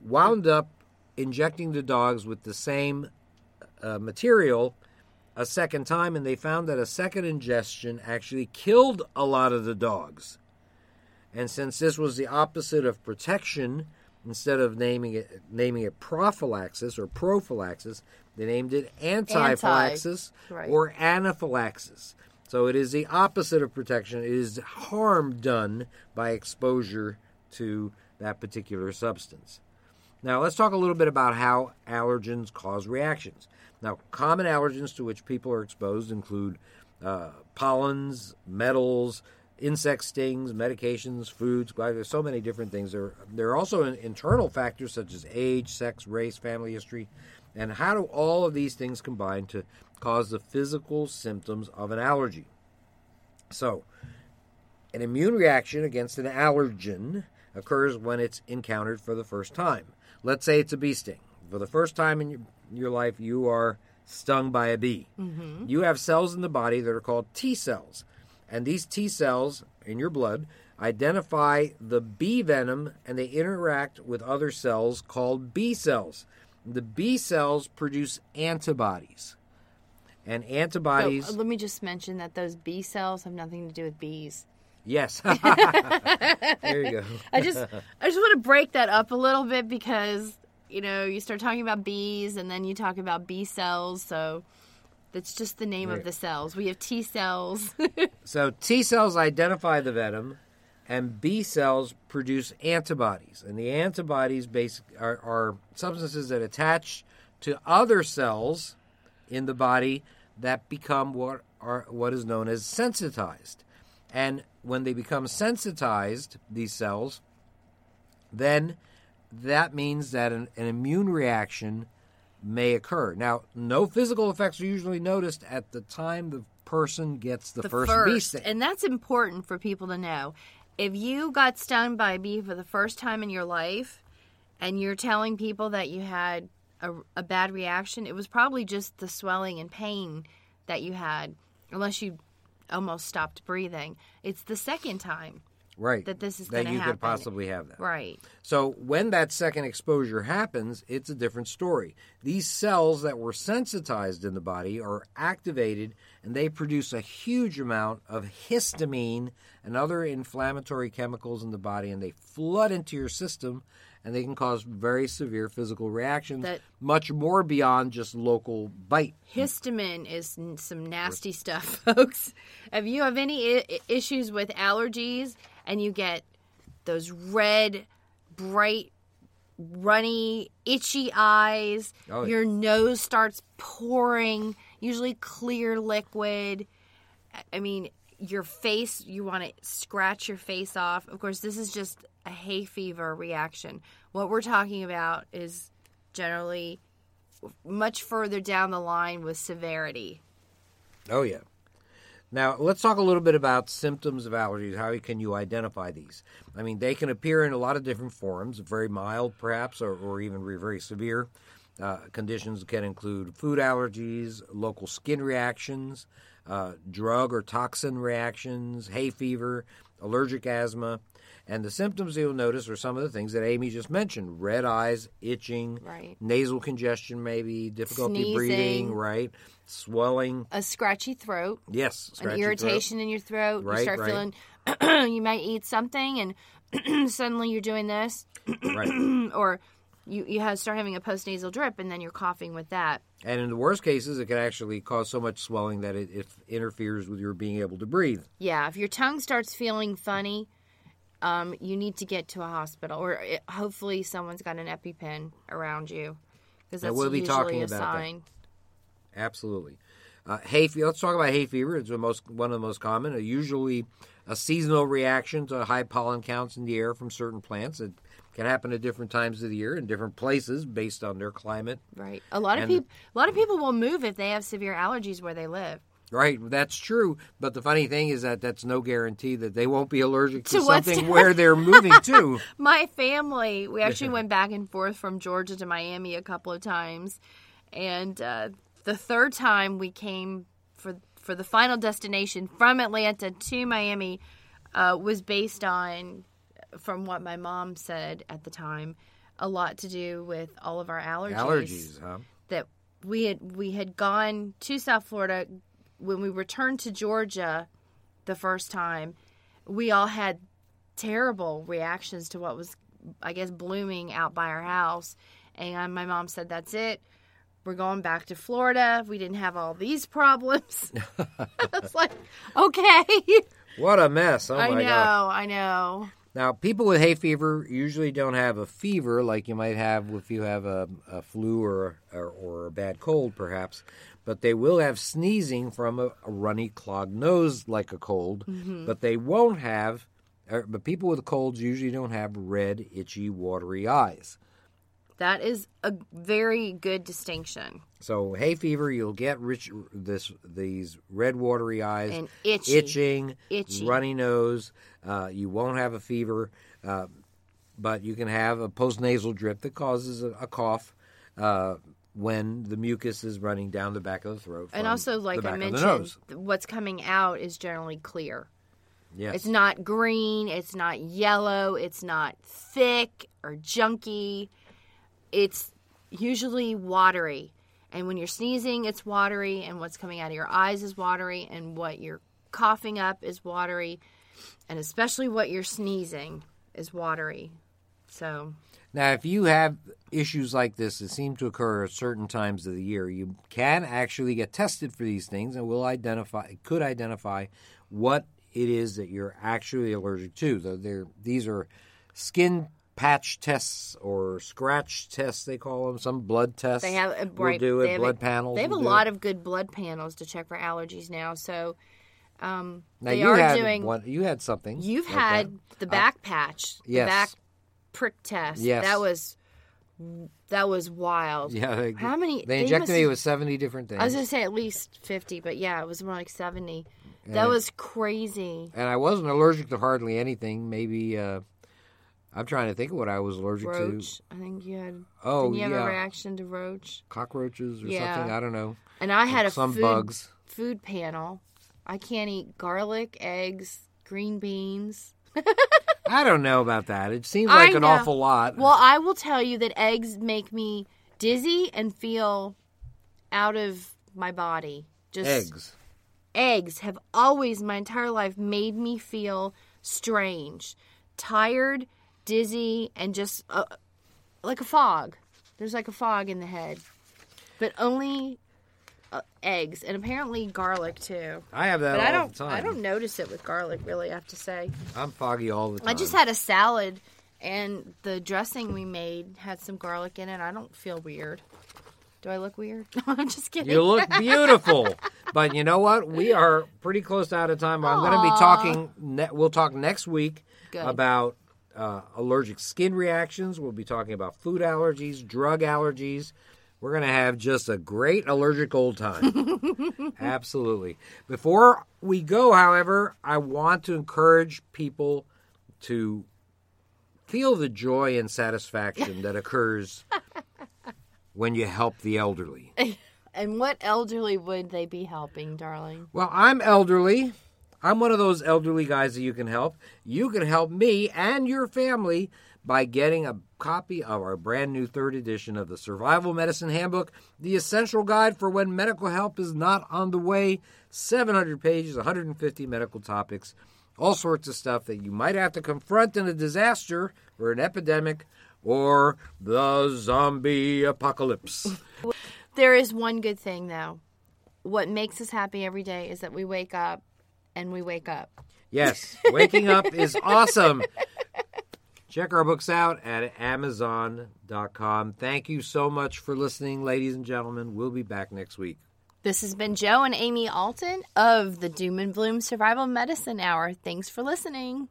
wound up injecting the dogs with the same uh, material a second time, and they found that a second ingestion actually killed a lot of the dogs. And since this was the opposite of protection, instead of naming it naming it prophylaxis or prophylaxis, they named it antiphylaxis right. or anaphylaxis. So it is the opposite of protection. It is harm done by exposure to that particular substance. Now, let's talk a little bit about how allergens cause reactions. Now, common allergens to which people are exposed include uh, pollens, metals, insect stings, medications, foods. There's so many different things. There, there are also internal factors such as age, sex, race, family history, and how do all of these things combine to cause the physical symptoms of an allergy? So, an immune reaction against an allergen occurs when it's encountered for the first time. Let's say it's a bee sting. For the first time in your, your life, you are stung by a bee. Mm-hmm. You have cells in the body that are called T cells. And these T cells in your blood identify the bee venom and they interact with other cells called B cells. The B cells produce antibodies. And antibodies. uh, let me just mention that those B cells have nothing to do with bees. Yes. (laughs) there you go. I just I just want to break that up a little bit because you know you start talking about bees and then you talk about B cells, so that's just the name Right. of the cells. We have T cells. (laughs) So T cells identify the venom, and B cells produce antibodies. And the antibodies basic, are, are substances that attach to other cells in the body that become what are what is known as sensitized. And when they become sensitized, these cells, then that means that an, an immune reaction may occur. Now, no physical effects are usually noticed at the time the person gets the, the first, first, and that's important for people to know. If you got stung by a bee for the first time in your life, and you're telling people that you had a, a bad reaction, it was probably just the swelling and pain that you had, unless you almost stopped breathing. It's the second time, right that this is that you happen. could possibly have that. right? So when that second exposure happens, it's a different story. These cells that were sensitized in the body are activated and they produce a huge amount of histamine and other inflammatory chemicals in the body and they flood into your system and they can cause very severe physical reactions, That- much more beyond just local bite. Histamine is some nasty stuff, (laughs) folks. If you have any I- issues with allergies and you get those red, bright, runny, itchy eyes, Oh, yeah. your nose starts pouring, usually clear liquid. I- mean, your face, you want to scratch your face off. Of course, this is just a hay fever reaction. What we're talking about is generally much further down the line with severity. Oh, yeah. Now, let's talk a little bit about symptoms of allergies. How can you identify these? I mean, they can appear in a lot of different forms, very mild perhaps, or, or even very severe. Uh, conditions can include food allergies, local skin reactions, uh, drug or toxin reactions, hay fever, allergic asthma. And the symptoms you'll notice are some of the things that Amy just mentioned red eyes, itching, Right. nasal congestion, maybe, difficulty Sneezing. breathing, right? Swelling. A scratchy throat, Yes, an scratchy throat. irritation in your throat. Right, you start right. feeling (clears throat) you might eat something and (clears throat) suddenly you're doing this, Right. (clears throat) or you you have start having a postnasal drip and then you're coughing with that. And in the worst cases, it can actually cause so much swelling that it, it interferes with your being able to breathe. Yeah, if your tongue starts feeling funny, um, you need to get to a hospital, or it, hopefully someone's got an EpiPen around you, because that's we'll be usually talking a about that. sign. Absolutely. Uh, hay fever. Let's talk about hay fever. It's the most one of the most common. Uh, usually, a seasonal reaction to high pollen counts in the air from certain plants. It can happen at different times of the year in different places based on their climate. Right. A lot of people, a lot of people will move if they have severe allergies where they live. Right, that's true. But the funny thing is that that's no guarantee that they won't be allergic to, To something (laughs) where they're moving to. (laughs) My family, we actually went back and forth from Georgia to Miami a couple of times, and uh, the third time we came for for the final destination from Atlanta to Miami uh, was based on, from what my mom said at the time, a lot to do with all of our allergies. Allergies, huh? That we had we had gone to South Florida when we returned to Georgia the first time. We all had terrible reactions to what was, I guess, blooming out by our house. And my mom said, That's it. We're going back to Florida. We didn't have all these problems. (laughs) I was like, Okay. What a mess! Oh I know, god! I know. Now, people with hay fever usually don't have a fever like you might have if you have a, a flu or, or or a bad cold, perhaps, but they will have sneezing from a, a runny, clogged nose like a cold. But they won't have. er, But people with colds usually don't have red, itchy, watery eyes. That is a very good distinction. So hay fever, you'll get rich this these red watery eyes And itchy. itching, Itchy. runny nose. Uh, you won't have a fever, uh, but you can have a postnasal drip that causes a, a cough uh, when the mucus is running down the back of the throat. And also, like I back of the mentioned, what's coming out is generally clear. Yes. It's not green, it's not yellow, it's not thick or junky. It's usually watery. And when you're sneezing, it's watery, and what's coming out of your eyes is watery, and what you're coughing up is watery, and especially what you're sneezing is watery. So, Now, if you have issues like this that seem to occur at certain times of the year, you can actually get tested for these things, and will identify could identify what it is that you're actually allergic to. Though these are skin patch tests or scratch tests they call them. Some blood tests. They have uh, right, do it. Blood a, panels. They have a will do lot it. of good blood panels to check for allergies now. So, um, Now you had doing. one. You had something. You've like had that. the back patch, the yes. back prick test. Yes. that was that was wild. Yeah. They, How many? They they injected must- me with seventy different things. I was gonna say at least fifty, but yeah, it was more like seventy. Yeah. That was crazy. and I wasn't allergic to hardly anything. Maybe uh, I'm trying to think of what I was allergic to. Roach. I think you had. Oh didn't you have yeah, a reaction to roach? cockroaches or Yeah. something. I don't know. And I had a Some food, bugs. food panel. I can't eat garlic, eggs, green beans. I don't know about that. It seems I like an know. awful lot. Well, I will tell you that eggs make me dizzy and feel out of my body. Just Eggs. eggs have always my entire life made me feel strange, tired, dizzy, and just uh, like a fog. There's like a fog in the head, but only uh, eggs and apparently garlic too. I have that But all I don't. the time. I don't notice it with garlic. Really, I have to say. I'm foggy all the time. I just had a salad, and the dressing we made had some garlic in it. I don't feel weird. Do I look weird? (laughs) No, I'm just kidding. You look beautiful, (laughs) but you know what? We are pretty close out of time. I'm going to be talking. Ne- we'll talk next week Good. about uh, allergic skin reactions. We'll be talking about food allergies, drug allergies. We're going to have just a great allergic old time. (laughs) Absolutely. Before we go, however, I want to encourage people to feel the joy and satisfaction that occurs (laughs) when you help the elderly. (laughs) And what elderly would they be helping, darling? Well, I'm elderly. I'm one of those elderly guys that you can help. You can help me and your family by getting a copy of our brand new third edition of the Survival Medicine Handbook, the essential guide for when medical help is not on the way. 700 pages, 150 medical topics, all sorts of stuff that you might have to confront in a disaster or an epidemic or the zombie apocalypse. (laughs) There is one good thing, though. What makes us happy every day is that we wake up and we wake up. Yes, waking up is awesome. (laughs) Check our books out at Amazon.com. Thank you so much for listening, ladies and gentlemen. We'll be back next week. This has been Joe and Amy Alton of the Doom and Bloom Survival Medicine Hour. Thanks for listening.